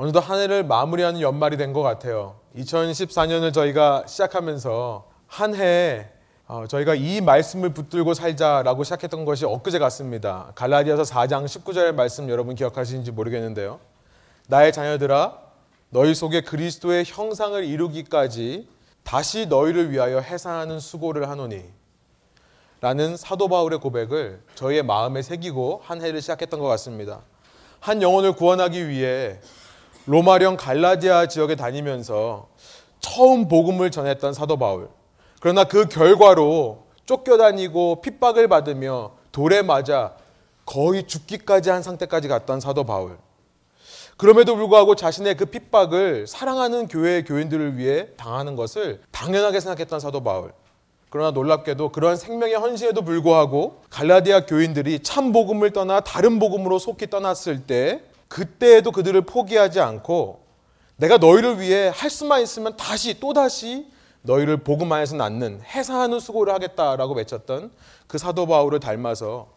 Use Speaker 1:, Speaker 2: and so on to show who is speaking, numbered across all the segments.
Speaker 1: 어느덧 한 해를 마무리하는 연말이 된 것 같아요. 2014년을 저희가 시작하면서 한 해에 어, 저희가 이 말씀을 붙들고 살자라고 시작했던 것이 엊그제 같습니다. 갈라디아서 4장 19절의 말씀 여러분 기억하시는지 모르겠는데요. 나의 자녀들아 너희 속에 그리스도의 형상을 이루기까지 다시 너희를 위하여 해산하는 수고를 하노니 라는 사도 바울의 고백을 저희의 마음에 새기고 한 해를 시작했던 것 같습니다. 한 영혼을 구원하기 위해 로마령 갈라디아 지역에 다니면서 처음 복음을 전했던 사도 바울. 그러나 그 결과로 쫓겨다니고 핍박을 받으며 돌에 맞아 거의 죽기까지 한 상태까지 갔던 사도 바울. 그럼에도 불구하고 자신의 그 핍박을 사랑하는 교회의 교인들을 위해 당하는 것을 당연하게 생각했던 사도 바울. 그러나 놀랍게도 그러한 생명의 헌신에도 불구하고 갈라디아 교인들이 참 복음을 떠나 다른 복음으로 속히 떠났을 때 그때에도 그들을 포기하지 않고 내가 너희를 위해 할 수만 있으면 다시 또다시 너희를 복음 안에서 낳는 해사하는 수고를 하겠다라고 외쳤던 그 사도 바울을 닮아서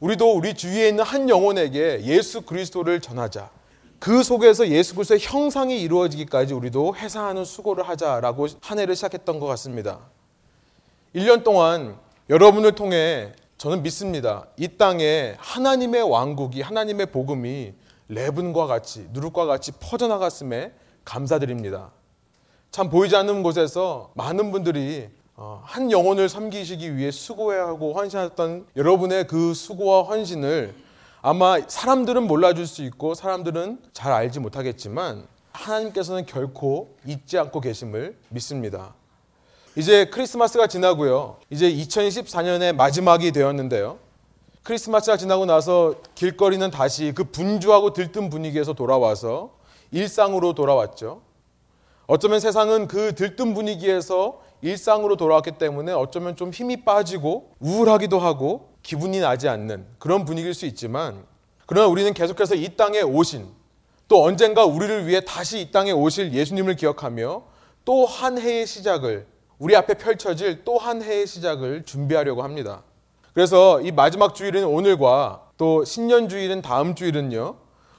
Speaker 1: 우리도 우리 주위에 있는 한 영혼에게 예수 그리스도를 전하자. 그 속에서 예수 그리스도의 형상이 이루어지기까지 우리도 해사하는 수고를 하자라고 한 해를 시작했던 것 같습니다. 1년 동안 여러분을 통해 저는 믿습니다. 이 땅에 하나님의 왕국이 하나님의 복음이 레븐과 같이 누룩과 같이 퍼져나갔음에 감사드립니다. 참 보이지 않는 곳에서 많은 분들이 어, 한 영혼을 섬기시기 위해 수고해야 하고 헌신했던 여러분의 그 수고와 헌신을 아마 사람들은 몰라줄 수 있고 사람들은 잘 알지 못하겠지만 하나님께서는 결코 잊지 않고 계심을 믿습니다. 이제 크리스마스가 지나고요. 이제 2014년의 마지막이 되었는데요. 크리스마스가 지나고 나서 길거리는 다시 그 분주하고 들뜬 분위기에서 돌아와서 일상으로 돌아왔죠. 어쩌면 세상은 그 들뜬 분위기에서 일상으로 돌아왔기 때문에 어쩌면 좀 힘이 빠지고 우울하기도 하고 기분이 나지 않는 그런 분위기일 수 있지만 그러나 우리는 계속해서 이 땅에 오신 또 언젠가 우리를 위해 다시 이 땅에 오실 예수님을 기억하며 또 한 해의 시작을 우리 앞에 펼쳐질 또 한 해의 시작을 준비하려고 합니다. 그래서 이 마지막 주일은 오늘과 또 신년 주일은 다음 주일은요.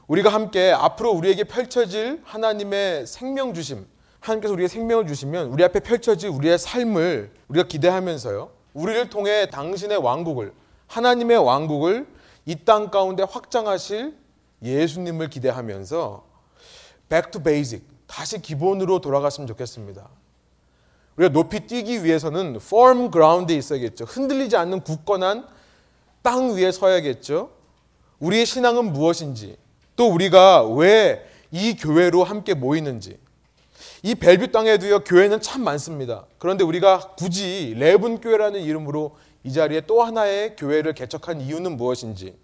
Speaker 1: 우리가 함께 앞으로 우리에게 펼쳐질 하나님의 생명 주심, 하나님께서 우리에게 생명을 주시면 우리 앞에 펼쳐질 우리의 삶을 우리가 기대하면서요. 우리를 통해 당신의 왕국을 하나님의 왕국을 이 땅 가운데 확장하실 예수님을 기대하면서 back to basic 다시 기본으로 돌아갔으면 좋겠습니다. 우리가 높이 뛰기 위해서는 firm ground에 있어야겠죠. 흔들리지 않는 굳건한 땅 위에 서야겠죠. 우리의 신앙은 무엇인지, 또 우리가 왜 이 교회로 함께 모이는지. 이 벨뷰 땅에도요, 교회는 참 많습니다. 그런데 우리가 굳이 레븐 교회라는 이름으로 이 자리에 또 하나의 교회를 개척한 이유는 무엇인지.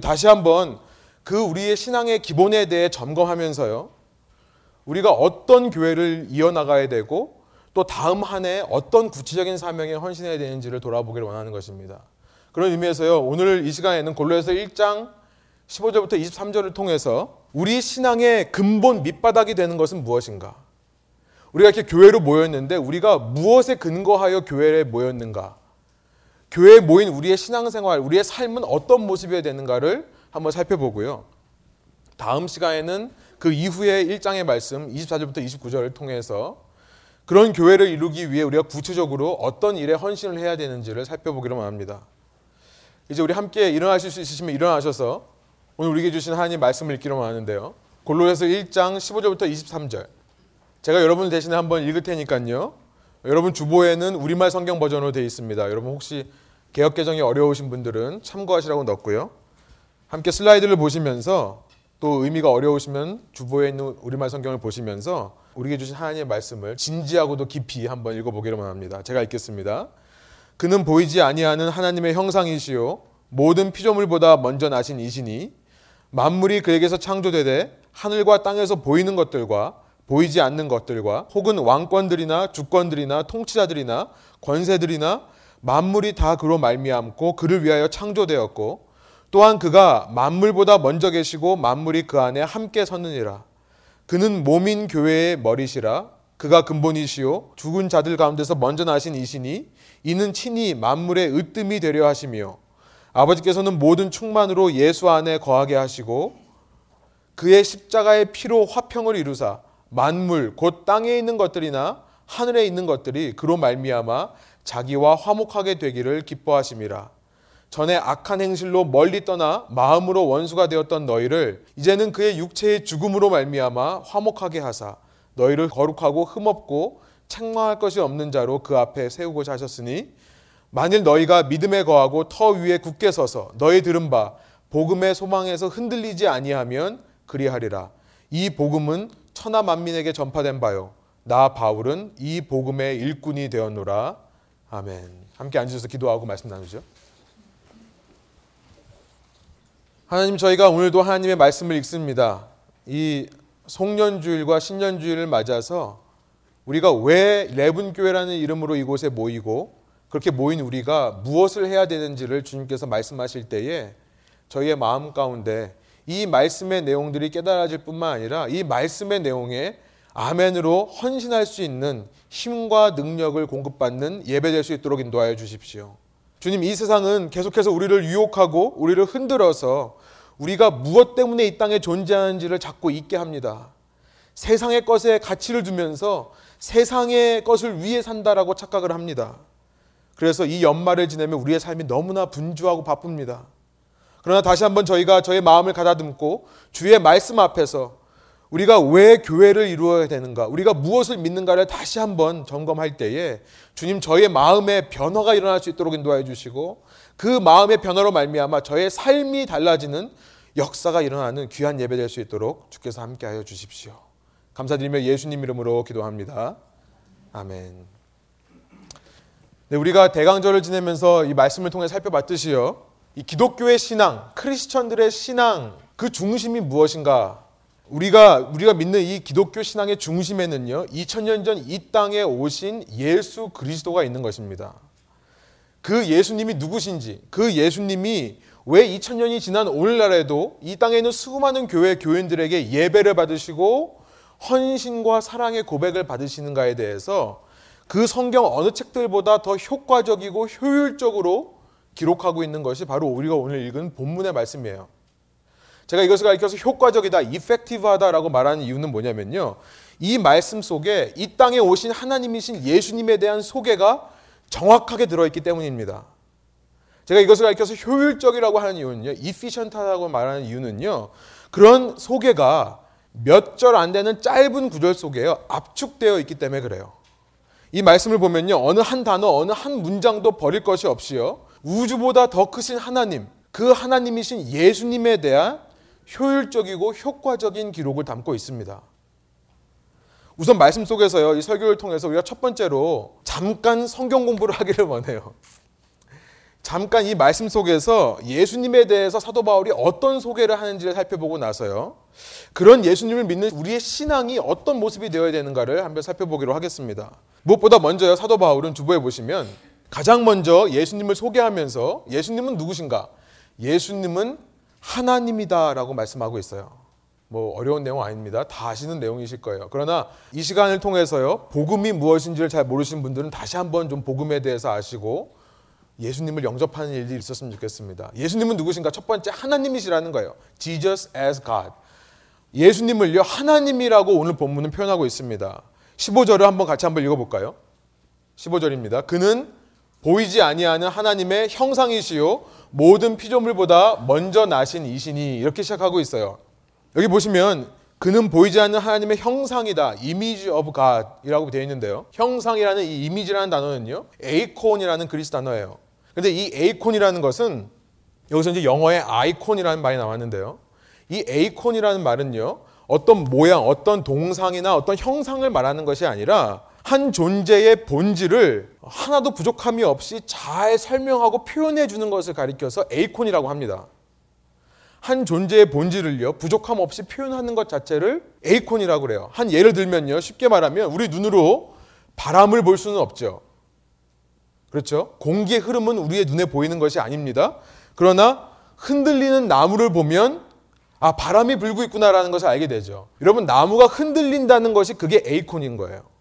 Speaker 1: 다시 한번 그 우리의 신앙의 기본에 대해 점검하면서요, 우리가 어떤 교회를 이어나가야 되고 또 다음 한 해 어떤 구체적인 사명에 헌신해야 되는지를 돌아보기를 원하는 것입니다. 그런 의미에서요. 오늘 이 시간에는 골로에서 1장 15절부터 23절을 통해서 우리 신앙의 근본 밑바닥이 되는 것은 무엇인가? 우리가 이렇게 교회로 모였는데 우리가 무엇에 근거하여 교회에 모였는가? 교회에 모인 우리의 신앙생활, 우리의 삶은 어떤 모습이어야 되는가를 한번 살펴보고요. 다음 시간에는 그 이후에 1장의 말씀 24절부터 29절을 통해서 그런 교회를 이루기 위해 우리가 구체적으로 어떤 일에 헌신을 해야 되는지를 살펴보기로 합니다. 이제 우리 함께 일어나실 수 있으시면 일어나셔서 오늘 우리에게 주신 하나님 말씀을 읽기로 하는데요. 골로새서 1장 15절부터 23절. 제가 여러분 대신에 한번 읽을 테니까요. 여러분 주보에는 우리말 성경 버전으로 되어 있습니다. 여러분 혹시 개혁 개정이 어려우신 분들은 참고하시라고 넣었고요. 함께 슬라이드를 보시면서 또 의미가 어려우시면 주보에 있는 우리말 성경을 보시면서 우리에게 주신 하나님의 말씀을 진지하고도 깊이 한번 읽어보기로만 합니다. 제가 읽겠습니다. 그는 보이지 아니하는 하나님의 형상이시요 모든 피조물보다 먼저 나신 이시니 만물이 그에게서 창조되되 하늘과 땅에서 보이는 것들과 보이지 않는 것들과 혹은 왕권들이나 주권들이나 통치자들이나 권세들이나 만물이 다 그로 말미암고 그를 위하여 창조되었고 또한 그가 만물보다 먼저 계시고 만물이 그 안에 함께 서느니라. 그는 몸인 교회의 머리시라. 그가 근본이시요. 죽은 자들 가운데서 먼저 나신 이시니 이는 친히 만물의 으뜸이 되려 하시며 아버지께서는 모든 충만으로 예수 안에 거하게 하시고 그의 십자가의 피로 화평을 이루사 만물 곧 땅에 있는 것들이나 하늘에 있는 것들이 그로 말미암아 자기와 화목하게 되기를 기뻐하심이라. 전에 악한 행실로 멀리 떠나 마음으로 원수가 되었던 너희를 이제는 그의 육체의 죽음으로 말미암아 화목하게 하사 너희를 거룩하고 흠없고 책망할 것이 없는 자로 그 앞에 세우고자 하셨으니 만일 너희가 믿음에 거하고 터 위에 굳게 서서 너희 들은 바 복음의 소망에서 흔들리지 아니하면 그리하리라. 이 복음은 천하 만민에게 전파된 바요. 나 바울은 이 복음의 일꾼이 되었노라. 아멘. 함께 앉으셔서 기도하고 말씀 나누죠. 하나님 저희가 오늘도 하나님의 말씀을 읽습니다. 이 송년주일과 신년주일을 맞아서 우리가 왜 레분교회라는 이름으로 이곳에 모이고 그렇게 모인 우리가 무엇을 해야 되는지를 주님께서 말씀하실 때에 저희의 마음 가운데 이 말씀의 내용들이 깨달아질 뿐만 아니라 이 말씀의 내용에 아멘으로 헌신할 수 있는 힘과 능력을 공급받는 예배될 수 있도록 인도하여 주십시오. 주님, 이 세상은 계속해서 우리를 유혹하고 우리를 흔들어서 우리가 무엇 때문에 이 땅에 존재하는지를 자꾸 잊게 합니다. 세상의 것에 가치를 두면서 세상의 것을 위해 산다라고 착각을 합니다. 그래서 이 연말을 지내면 우리의 삶이 너무나 분주하고 바쁩니다. 그러나 다시 한번 저희가 저의 마음을 가다듬고 주의 말씀 앞에서 우리가 왜 교회를 이루어야 되는가, 우리가 무엇을 믿는가를 다시 한번 점검할 때에 주님 저의 마음의 변화가 일어날 수 있도록 인도하여 주시고 그 마음의 변화로 말미암아 저의 삶이 달라지는 역사가 일어나는 귀한 예배 될 수 있도록 주께서 함께하여 주십시오. 감사드리며 예수님 이름으로 기도합니다. 아멘. 네, 우리가 대강절을 지내면서 이 말씀을 통해 살펴봤듯이요. 이 기독교의 신앙, 크리스천들의 신앙, 그 중심이 무엇인가? 우리가 우리가 믿는 이 기독교 신앙의 중심에는요. 2000년 전 이 땅에 오신 예수 그리스도가 있는 것입니다. 그 예수님이 누구신지, 그 예수님이 왜 2000년이 지난 오늘날에도 이 땅에 있는 수많은 교회 교인들에게 예배를 받으시고 헌신과 사랑의 고백을 받으시는가에 대해서 그 성경 어느 책들보다 더 효과적이고 효율적으로 기록하고 있는 것이 바로 우리가 오늘 읽은 본문의 말씀이에요. 제가 이것을 가리켜서 효과적이다, 이펙티브하다라고 말하는 이유는 뭐냐면요. 이 말씀 속에 이 땅에 오신 하나님이신 예수님에 대한 소개가 정확하게 들어있기 때문입니다. 제가 이것을 가리켜서 효율적이라고 하는 이유는요. efficient하다고 말하는 이유는요. 그런 소개가 몇 절 안 되는 짧은 구절 속에요. 압축되어 있기 때문에 그래요. 이 말씀을 보면요. 어느 한 단어, 어느 한 문장도 버릴 것이 없이요. 우주보다 더 크신 하나님, 그 하나님이신 예수님에 대한 효율적이고 효과적인 기록을 담고 있습니다. 우선 말씀 속에서요, 이 설교를 통해서 우리가 첫 번째로 잠깐 성경 공부를 하기를 원해요. 잠깐 이 말씀 속에서 예수님에 대해서 사도 바울이 어떤 소개를 하는지를 살펴보고 나서요. 그런 예수님을 믿는 우리의 신앙이 어떤 모습이 되어야 되는가를 한번 살펴보기로 하겠습니다. 무엇보다 먼저요. 사도 바울은 주보에 보시면 가장 먼저 예수님을 소개하면서 예수님은 누구신가? 예수님은 하나님이다라고 말씀하고 있어요. 뭐 어려운 내용 아닙니다. 다 아시는 내용이실 거예요. 그러나 이 시간을 통해서요. 복음이 무엇인지를 잘 모르시는 분들은 다시 한번 좀 복음에 대해서 아시고 예수님을 영접하는 일이 있었으면 좋겠습니다. 예수님은 누구신가? 첫 번째 하나님이시라는 거예요. Jesus as God. 예수님을요 하나님이라고 오늘 본문은 표현하고 있습니다. 15절을 한번 같이 한번 읽어 볼까요? 15절입니다. 그는 보이지 아니하는 하나님의 형상이시요 모든 피조물보다 먼저 나신 이신이 이렇게 시작하고 있어요. 여기 보시면 그는 보이지 않는 하나님의 형상이다. image of God이라고 되어 있는데요. 형상이라는 이 이미지라는 단어는요. 에이콘이라는 그리스 단어예요. 근데 이 에이콘이라는 것은 여기서 이제 영어의 아이콘이라는 말이 나왔는데요. 이 에이콘이라는 말은요. 어떤 모양, 어떤 동상이나 어떤 형상을 말하는 것이 아니라 한 존재의 본질을 하나도 부족함이 없이 잘 설명하고 표현해 주는 것을 가리켜서 에이콘이라고 합니다. 한 존재의 본질을요, 부족함 없이 표현하는 것 자체를 에이콘이라고 그래요. 한 예를 들면요, 쉽게 말하면 우리 눈으로 바람을 볼 수는 없죠. 그렇죠? 공기의 흐름은 우리의 눈에 보이는 것이 아닙니다. 그러나 흔들리는 나무를 보면 아, 바람이 불고 있구나라는 것을 알게 되죠. 여러분, 나무가 흔들린다는 것이 그게 에이콘인 거예요.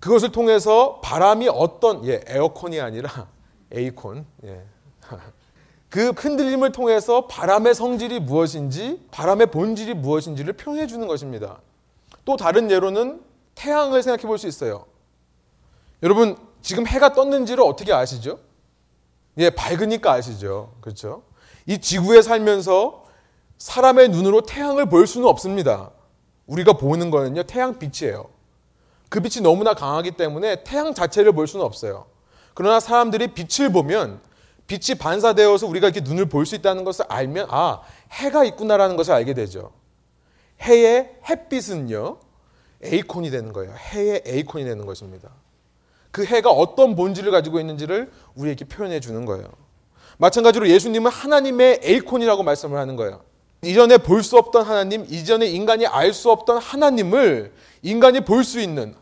Speaker 1: 그것을 통해서 바람이 어떤, 예, 에어컨이 아니라 에이콘, 예. 그 흔들림을 통해서 바람의 성질이 무엇인지, 바람의 본질이 무엇인지를 표현해 주는 것입니다. 또 다른 예로는 태양을 생각해 볼 수 있어요. 여러분, 지금 해가 떴는지를 어떻게 아시죠? 예, 밝으니까 아시죠. 그렇죠? 이 지구에 살면서 사람의 눈으로 태양을 볼 수는 없습니다. 우리가 보는 거는요, 태양 빛이에요. 그 빛이 너무나 강하기 때문에 태양 자체를 볼 수는 없어요. 그러나 사람들이 빛을 보면 빛이 반사되어서 우리가 이렇게 눈을 볼 수 있다는 것을 알면 아, 해가 있구나라는 것을 알게 되죠. 해의 햇빛은요. 에이콘이 되는 거예요. 해의 에이콘이 되는 것입니다. 그 해가 어떤 본질을 가지고 있는지를 우리에게 표현해 주는 거예요. 마찬가지로 예수님은 하나님의 에이콘이라고 말씀을 하는 거예요. 이전에 볼 수 없던 하나님, 이전에 인간이 알 수 없던 하나님을 인간이 볼 수 있는,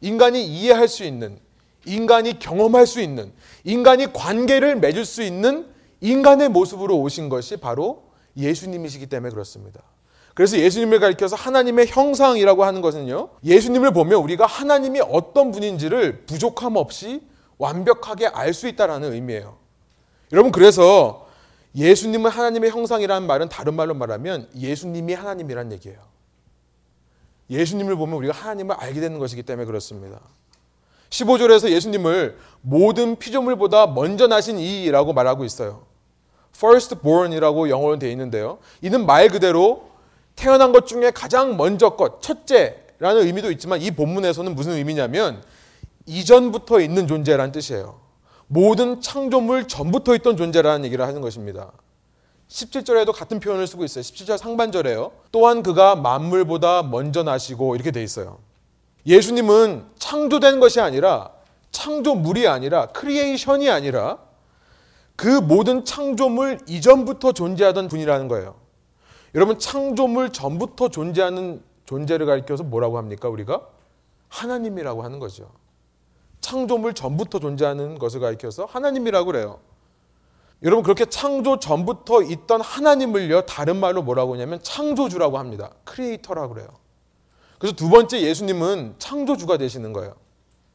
Speaker 1: 인간이 이해할 수 있는, 인간이 경험할 수 있는, 인간이 관계를 맺을 수 있는 인간의 모습으로 오신 것이 바로 예수님이시기 때문에 그렇습니다. 그래서 예수님을 가리켜서 하나님의 형상이라고 하는 것은요. 예수님을 보면 우리가 하나님이 어떤 분인지를 부족함 없이 완벽하게 알 수 있다라는 의미예요. 여러분 그래서 예수님은 하나님의 형상이라는 말은 다른 말로 말하면 예수님이 하나님이란 얘기예요. 예수님을 보면 우리가 하나님을 알게 되는 것이기 때문에 그렇습니다. 15절에서 예수님을 모든 피조물보다 먼저 나신 이라고 말하고 있어요. firstborn이라고 영어로 되어 있는데요. 이는 말 그대로 태어난 것 중에 가장 먼저 것, 첫째라는 의미도 있지만 이 본문에서는 무슨 의미냐면 이전부터 있는 존재라는 뜻이에요. 모든 창조물 전부터 있던 존재라는 얘기를 하는 것입니다. 17절에도 같은 표현을 쓰고 있어요. 17절 상반절에요. 또한 그가 만물보다 먼저 나시고 이렇게 돼 있어요. 예수님은 창조된 것이 아니라 창조물이 아니라 creation이 아니라 그 모든 창조물 이전부터 존재하던 분이라는 거예요. 여러분 창조물 전부터 존재하는 존재를 가리켜서 뭐라고 합니까? 우리가 하나님이라고 하는 거죠. 창조물 전부터 존재하는 것을 가리켜서 하나님이라고 그래요. 여러분 그렇게 창조 전부터 있던 하나님을요 다른 말로 뭐라고 하냐면 창조주라고 합니다. creator라고 그래요. 그래서 두 번째 예수님은 창조주가 되시는 거예요.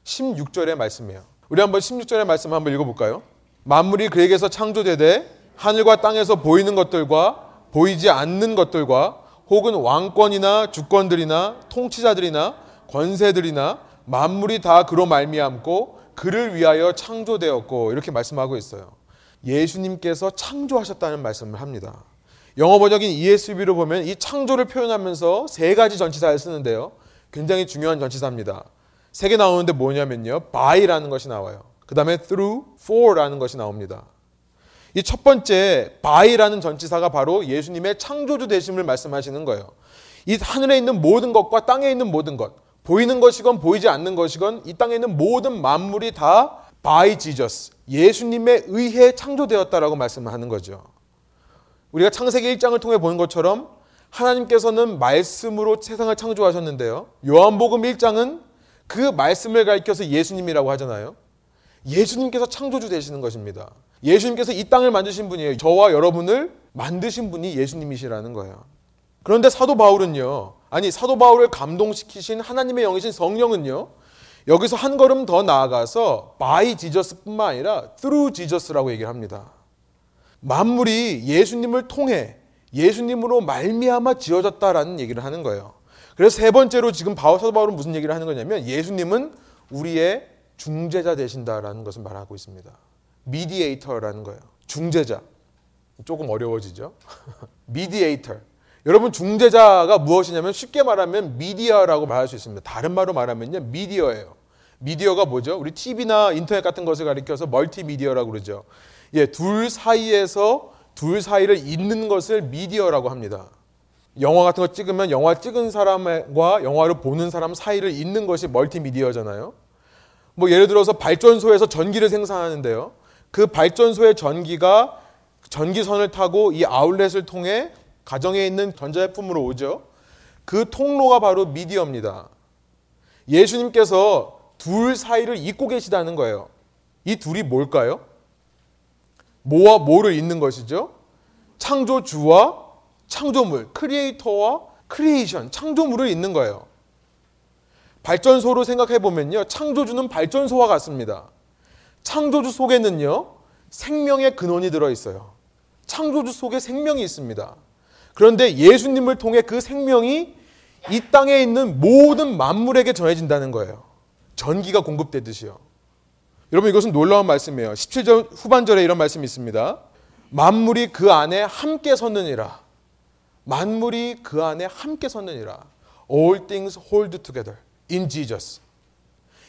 Speaker 1: 16절의 말씀이에요. 우리 한번 16절의 말씀 한번 읽어볼까요? 만물이 그에게서 창조되되 하늘과 땅에서 보이는 것들과 보이지 않는 것들과 혹은 왕권이나 주권들이나 통치자들이나 권세들이나 만물이 다 그로 말미암고 그를 위하여 창조되었고 이렇게 말씀하고 있어요. 예수님께서 창조하셨다는 말씀을 합니다. 영어 번역인 ESV로 보면 이 창조를 표현하면서 세 가지 전치사를 쓰는데요. 굉장히 중요한 전치사입니다. 세 개 나오는데 뭐냐면요. by라는 것이 나와요. 그 다음에 through, for라는 것이 나옵니다. 이 첫 번째 by라는 전치사가 바로 예수님의 창조주 되심을 말씀하시는 거예요. 이 하늘에 있는 모든 것과 땅에 있는 모든 것, 보이는 것이건 보이지 않는 것이건 이 땅에 있는 모든 만물이 다 by Jesus, 예수님에 의해 창조되었다라고 말씀하는 거죠. 우리가 창세기 1장을 통해 보는 것처럼 하나님께서는 말씀으로 세상을 창조하셨는데요. 요한복음 1장은 그 말씀을 가리켜서 예수님이라고 하잖아요. 예수님께서 창조주 되시는 것입니다. 예수님께서 이 땅을 만드신 분이에요. 저와 여러분을 만드신 분이 예수님이시라는 거예요. 그런데 사도 바울은요. 아니 사도 바울을 감동시키신 하나님의 영이신 성령은요. 여기서 한 걸음 더 나아가서 by Jesus뿐만 아니라 through Jesus라고 얘기를 합니다. 만물이 예수님을 통해 예수님으로 말미암아 지어졌다라는 얘기를 하는 거예요. 그래서 세 번째로 지금 바울 사도 바울은 무슨 얘기를 하는 거냐면 예수님은 우리의 중재자 되신다라는 것을 말하고 있습니다. 미디에이터라는 거예요. 중재자. 조금 어려워지죠. 미디에이터. 여러분 중재자가 무엇이냐면 쉽게 말하면 미디어라고 말할 수 있습니다. 다른 말로 말하면요. 미디어예요. 미디어가 뭐죠? 우리 TV나 인터넷 같은 것을 가리켜서 멀티미디어라고 그러죠. 예, 둘 사이에서 둘 사이를 잇는 것을 미디어라고 합니다. 영화 같은 거 찍으면 영화 찍은 사람과 영화를 보는 사람 사이를 잇는 것이 멀티미디어잖아요. 뭐 예를 들어서 발전소에서 전기를 생산하는데요. 그 발전소의 전기가 전기선을 타고 이 아울렛을 통해 가정에 있는 전자제품으로 오죠. 그 통로가 바로 미디어입니다. 예수님께서 둘 사이를 잇고 계시다는 거예요. 이 둘이 뭘까요? 뭐와 뭐를 잇는 것이죠? 창조주와 창조물, creator와 creation, 창조물을 잇는 거예요. 발전소로 생각해 보면요. 창조주는 발전소와 같습니다. 창조주 속에는요, 생명의 근원이 들어 있어요. 창조주 속에 생명이 있습니다. 그런데 예수님을 통해 그 생명이 이 땅에 있는 모든 만물에게 전해진다는 거예요. 전기가 공급되듯이요. 여러분 이것은 놀라운 말씀이에요. 17절 후반절에 이런 말씀이 있습니다. 만물이 그 안에 함께 섰느니라. 만물이 그 안에 함께 섰느니라. All things hold together in Jesus.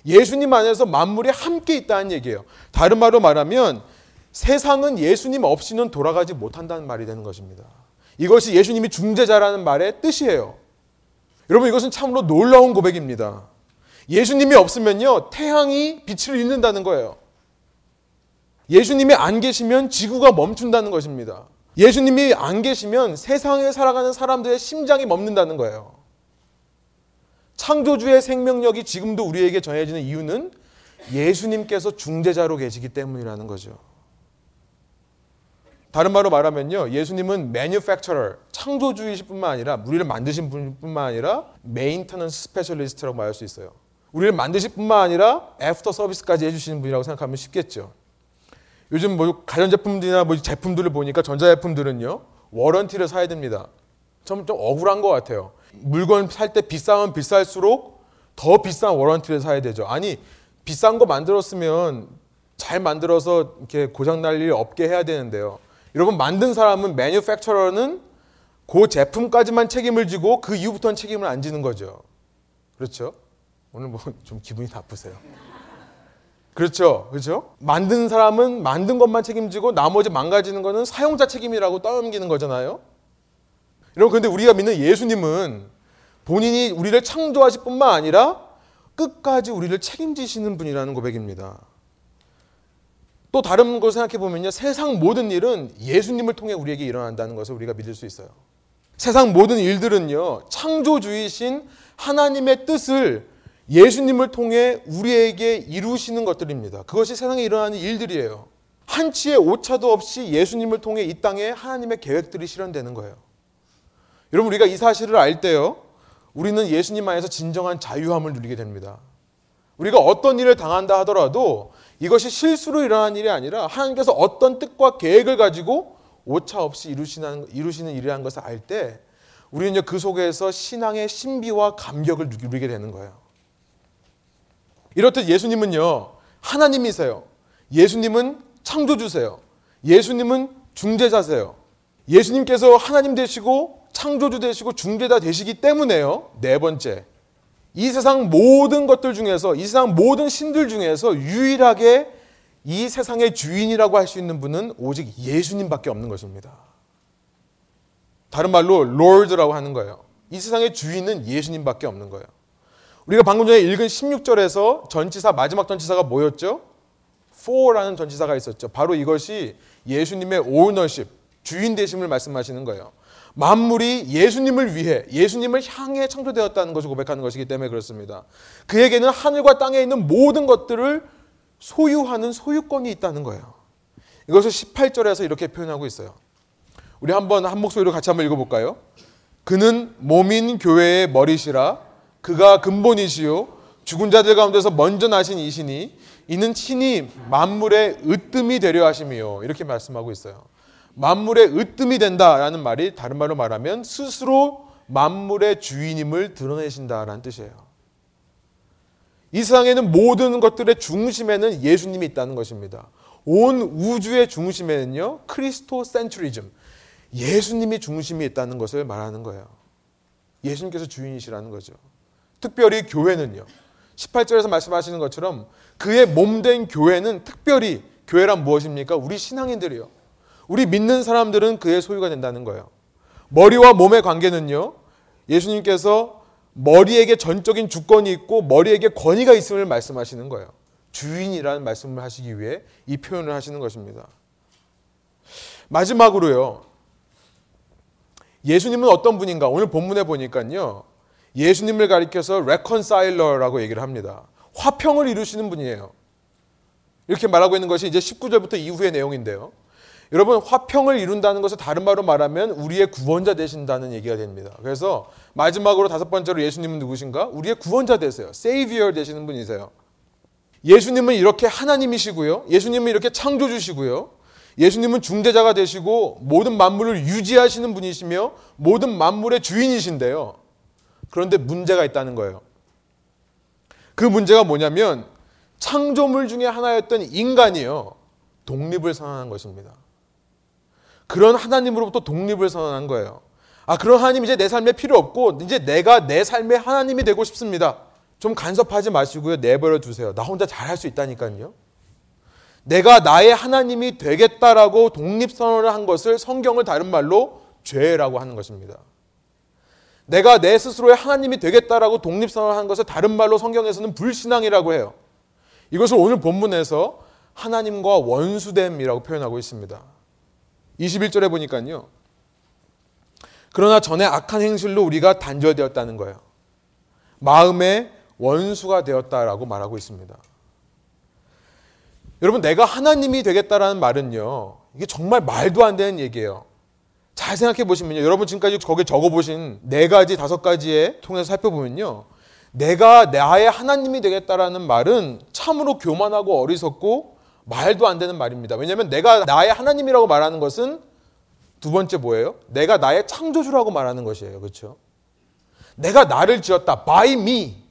Speaker 1: 예수님 안에서 만물이 함께 있다는 얘기예요. 다른 말로 말하면 세상은 예수님 없이는 돌아가지 못한다는 말이 되는 것입니다. 이것이 예수님이 중재자라는 말의 뜻이에요. 여러분 이것은 참으로 놀라운 고백입니다. 예수님이 없으면요 태양이 빛을 잃는다는 거예요. 예수님이 안 계시면 지구가 멈춘다는 것입니다. 예수님이 안 계시면 세상에 살아가는 사람들의 심장이 멈는다는 거예요. 창조주의 생명력이 지금도 우리에게 전해지는 이유는 예수님께서 중재자로 계시기 때문이라는 거죠. 다른 말로 말하면요. 예수님은 manufacturer, 창조주이실 뿐만 아니라 우리를 만드신 분뿐만 아니라 maintenance specialist라고 말할 수 있어요. 우리를 만드실 뿐만 아니라 애프터 서비스까지 해주시는 분이라고 생각하면 쉽겠죠. 요즘 뭐 가전제품들이나 뭐 제품들을 보니까 전자제품들은요. warranty를 사야 됩니다. 좀, 좀 억울한 것 같아요. 물건 살 때 비싸면 비쌀수록 더 비싼 warranty를 사야 되죠. 아니, 비싼 거 만들었으면 잘 만들어서 이렇게 고장 날 일 없게 해야 되는데요. 여러분 만든 사람은 manufacturer는 그 제품까지만 책임을 지고 그 이후부터는 책임을 안 지는 거죠. 그렇죠? 오늘 뭐 좀 기분이 나쁘세요. 그렇죠. 그렇죠? 만든 사람은 만든 것만 책임지고 나머지 망가지는 거는 사용자 책임이라고 떠넘기는 거잖아요. 여러분 그런데 우리가 믿는 예수님은 본인이 우리를 창조하실 뿐만 아니라 끝까지 우리를 책임지시는 분이라는 고백입니다. 또 다른 걸 생각해 보면요. 세상 모든 일은 예수님을 통해 우리에게 일어난다는 것을 우리가 믿을 수 있어요. 세상 모든 일들은요. 창조주이신 하나님의 뜻을 예수님을 통해 우리에게 이루시는 것들입니다. 그것이 세상에 일어나는 일들이에요. 한치의 오차도 없이 예수님을 통해 이 땅에 하나님의 계획들이 실현되는 거예요. 여러분 우리가 이 사실을 알 때요. 우리는 예수님 안에서 진정한 자유함을 누리게 됩니다. 우리가 어떤 일을 당한다 하더라도 이것이 실수로 일어난 일이 아니라 하나님께서 어떤 뜻과 계획을 가지고 오차 없이 이루시는, 이루시는 일이라는 것을 알 때 우리는 그 속에서 신앙의 신비와 감격을 누리게 되는 거예요. 이렇듯 예수님은요, 하나님이세요. 예수님은 창조주세요. 예수님은 중재자세요. 예수님께서 하나님 되시고 창조주 되시고 중재자 되시기 때문에요. 네 번째. 이 세상 모든 것들 중에서 이 세상 모든 신들 중에서 유일하게 이 세상의 주인이라고 할 수 있는 분은 오직 예수님밖에 없는 것입니다. 다른 말로 롤드라고 하는 거예요. 이 세상의 주인은 예수님밖에 없는 거예요. 우리가 방금 전에 읽은 16절에서 전치사 마지막 전치사가 뭐였죠? for라는 전치사가 있었죠. 바로 이것이 예수님의 오너십, 주인 되심을 말씀하시는 거예요. 만물이 예수님을 위해 예수님을 향해 창조되었다는 것을 고백하는 것이기 때문에 그렇습니다. 그에게는 하늘과 땅에 있는 모든 것들을 소유하는 소유권이 있다는 거예요. 이것을 18절에서 이렇게 표현하고 있어요. 우리 한번 한 목소리로 같이 한번 읽어볼까요? 그는 몸인 교회의 머리시라 그가 근본이시요 죽은 자들 가운데서 먼저 나신 이시니 이는 친히 만물의 으뜸이 되려 하심이요 이렇게 말씀하고 있어요. 만물의 으뜸이 된다라는 말이 다른 말로 말하면 스스로 만물의 주인임을 드러내신다라는 뜻이에요. 이 세상에는 모든 것들의 중심에는 예수님이 있다는 것입니다. 온 우주의 중심에는요, 크리스토 센트리즘, 예수님이 중심이 있다는 것을 말하는 거예요. 예수님께서 주인이시라는 거죠. 특별히 교회는요, 18절에서 말씀하시는 것처럼 그의 몸 된 교회는 특별히 교회란 무엇입니까? 우리 신앙인들이요. 우리 믿는 사람들은 그의 소유가 된다는 거예요. 머리와 몸의 관계는요. 예수님께서 머리에게 전적인 주권이 있고 머리에게 권위가 있음을 말씀하시는 거예요. 주인이라는 말씀을 하시기 위해 이 표현을 하시는 것입니다. 마지막으로요. 예수님은 어떤 분인가? 오늘 본문에 보니까요. 예수님을 가리켜서 reconciler라고 얘기를 합니다. 화평을 이루시는 분이에요. 이렇게 말하고 있는 것이 이제 19절부터 이후의 내용인데요. 여러분 화평을 이룬다는 것을 다른 말로 말하면 우리의 구원자 되신다는 얘기가 됩니다. 그래서 마지막으로 다섯 번째로 예수님은 누구신가? 우리의 구원자 되세요. 세이비어 되시는 분이세요. 예수님은 이렇게 하나님이시고요. 예수님은 이렇게 창조주시고요. 예수님은 중재자가 되시고 모든 만물을 유지하시는 분이시며 모든 만물의 주인이신데요. 그런데 문제가 있다는 거예요. 그 문제가 뭐냐면 창조물 중에 하나였던 인간이요. 독립을 선언한 것입니다. 그런 하나님으로부터 독립을 선언한 거예요. 아, 그런 하나님 이제 내 삶에 필요 없고 이제 내가 내 삶의 하나님이 되고 싶습니다. 좀 간섭하지 마시고요. 내버려 두세요. 나 혼자 잘할 수 있다니까요. 내가 나의 하나님이 되겠다라고 독립선언을 한 것을 성경을 다른 말로 죄라고 하는 것입니다. 내가 내 스스로의 하나님이 되겠다라고 독립선언을 한 것을 다른 말로 성경에서는 불신앙이라고 해요. 이것을 오늘 본문에서 하나님과 원수됨이라고 표현하고 있습니다. 21절에 보니까요. 그러나 전에 악한 행실로 우리가 단절되었다는 거예요. 마음의 원수가 되었다라고 말하고 있습니다. 여러분, 내가 하나님이 되겠다라는 말은요, 이게 정말 말도 안 되는 얘기예요. 잘 생각해 보시면요. 여러분 지금까지 거기에 적어 보신 네 가지, 다섯 가지에 통해서 살펴보면요. 내가 나의 하나님이 되겠다라는 말은 참으로 교만하고 어리석고 말도 안 되는 말입니다. 왜냐하면 내가 나의 하나님이라고 말하는 것은 두 번째 뭐예요? 내가 나의 창조주라고 말하는 것이에요. 그렇죠? 내가 나를 지었다. by me.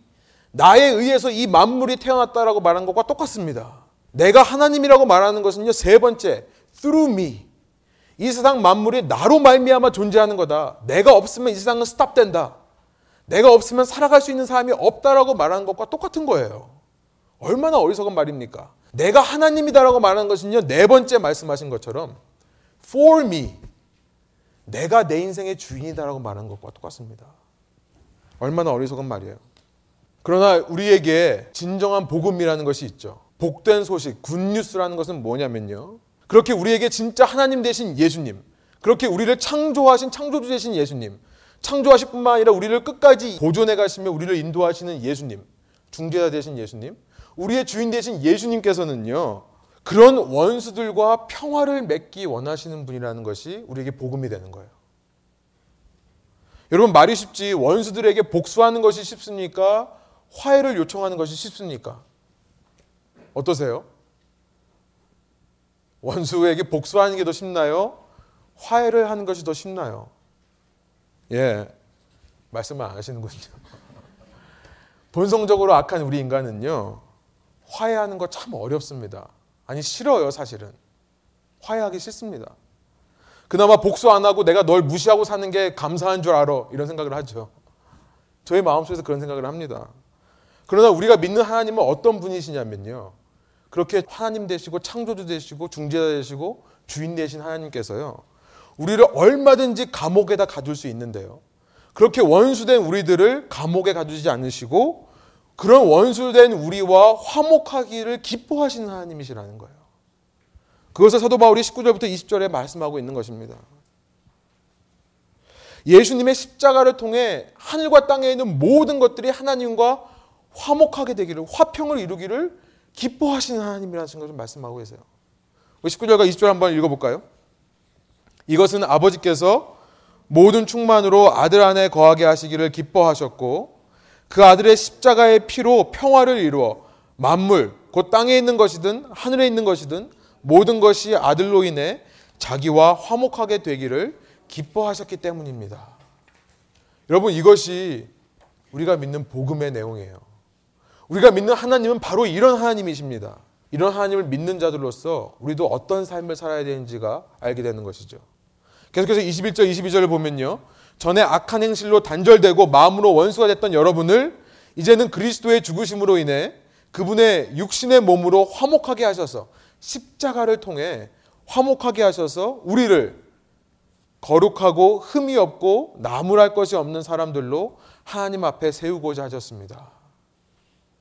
Speaker 1: 나에 의해서 이 만물이 태어났다라고 말하는 것과 똑같습니다. 내가 하나님이라고 말하는 것은요. 세 번째, through me. 이 세상 만물이 나로 말미암아 존재하는 거다. 내가 없으면 이 세상은 스탑된다. 내가 없으면 살아갈 수 있는 사람이 없다라고 말하는 것과 똑같은 거예요. 얼마나 어리석은 말입니까? 내가 하나님이다라고 말하는 것은요. 네 번째 말씀하신 것처럼 for me. 내가 내 인생의 주인이다라고 말하는 것과 똑같습니다. 얼마나 어리석은 말이에요. 그러나 우리에게 진정한 복음이라는 것이 있죠. 복된 소식, 굿뉴스라는 것은 뭐냐면요. 그렇게 우리에게 진짜 하나님 되신 예수님, 그렇게 우리를 창조하신 창조주 되신 예수님, 창조하실 뿐만 아니라 우리를 끝까지 보존해 가시며 우리를 인도하시는 예수님, 중재자 되신 예수님, 우리의 주인 되신 예수님께서는요. 그런 원수들과 평화를 맺기 원하시는 분이라는 것이 우리에게 복음이 되는 거예요. 여러분 말이 쉽지 원수들에게 복수하는 것이 쉽습니까? 화해를 요청하는 것이 쉽습니까? 어떠세요? 원수에게 복수하는 게 더 쉽나요? 화해를 하는 것이 더 쉽나요? 예, 말씀을 안 하시는군요. 본성적으로 악한 우리 인간은요, 화해하는 거 참 어렵습니다. 아니, 싫어요, 사실은. 화해하기 싫습니다. 그나마 복수 안 하고 내가 널 무시하고 사는 게 감사한 줄 알아. 이런 생각을 하죠. 저희 마음속에서 그런 생각을 합니다. 그러나 우리가 믿는 하나님은 어떤 분이시냐면요. 그렇게 하나님 되시고 창조주 되시고 중재자 되시고 주인 되신 하나님께서요. 우리를 얼마든지 감옥에다 가둘 수 있는데요. 그렇게 원수된 우리들을 감옥에 가두지 않으시고 그런 원수된 우리와 화목하기를 기뻐하시는 하나님이시라는 거예요. 그것을 사도 바울이 19절부터 20절에 말씀하고 있는 것입니다. 예수님의 십자가를 통해 하늘과 땅에 있는 모든 것들이 하나님과 화목하게 되기를 화평을 이루기를 기뻐하시는 하나님이라는 것을 말씀하고 계세요. 19절과 20절 한번 읽어볼까요? 이것은 아버지께서 모든 충만으로 아들 안에 거하게 하시기를 기뻐하셨고 그 아들의 십자가의 피로 평화를 이루어 만물 곧 땅에 있는 것이든 하늘에 있는 것이든 모든 것이 아들로 인해 자기와 화목하게 되기를 기뻐하셨기 때문입니다. 여러분 이것이 우리가 믿는 복음의 내용이에요. 우리가 믿는 하나님은 바로 이런 하나님이십니다. 이런 하나님을 믿는 자들로서 우리도 어떤 삶을 살아야 되는지가 알게 되는 것이죠. 계속해서 21절, 22절을 보면요. 전에 악한 행실로 단절되고 마음으로 원수가 됐던 여러분을 이제는 그리스도의 죽으심으로 인해 그분의 육신의 몸으로 화목하게 하셔서 십자가를 통해 화목하게 하셔서 우리를 거룩하고 흠이 없고 나무랄 것이 없는 사람들로 하나님 앞에 세우고자 하셨습니다.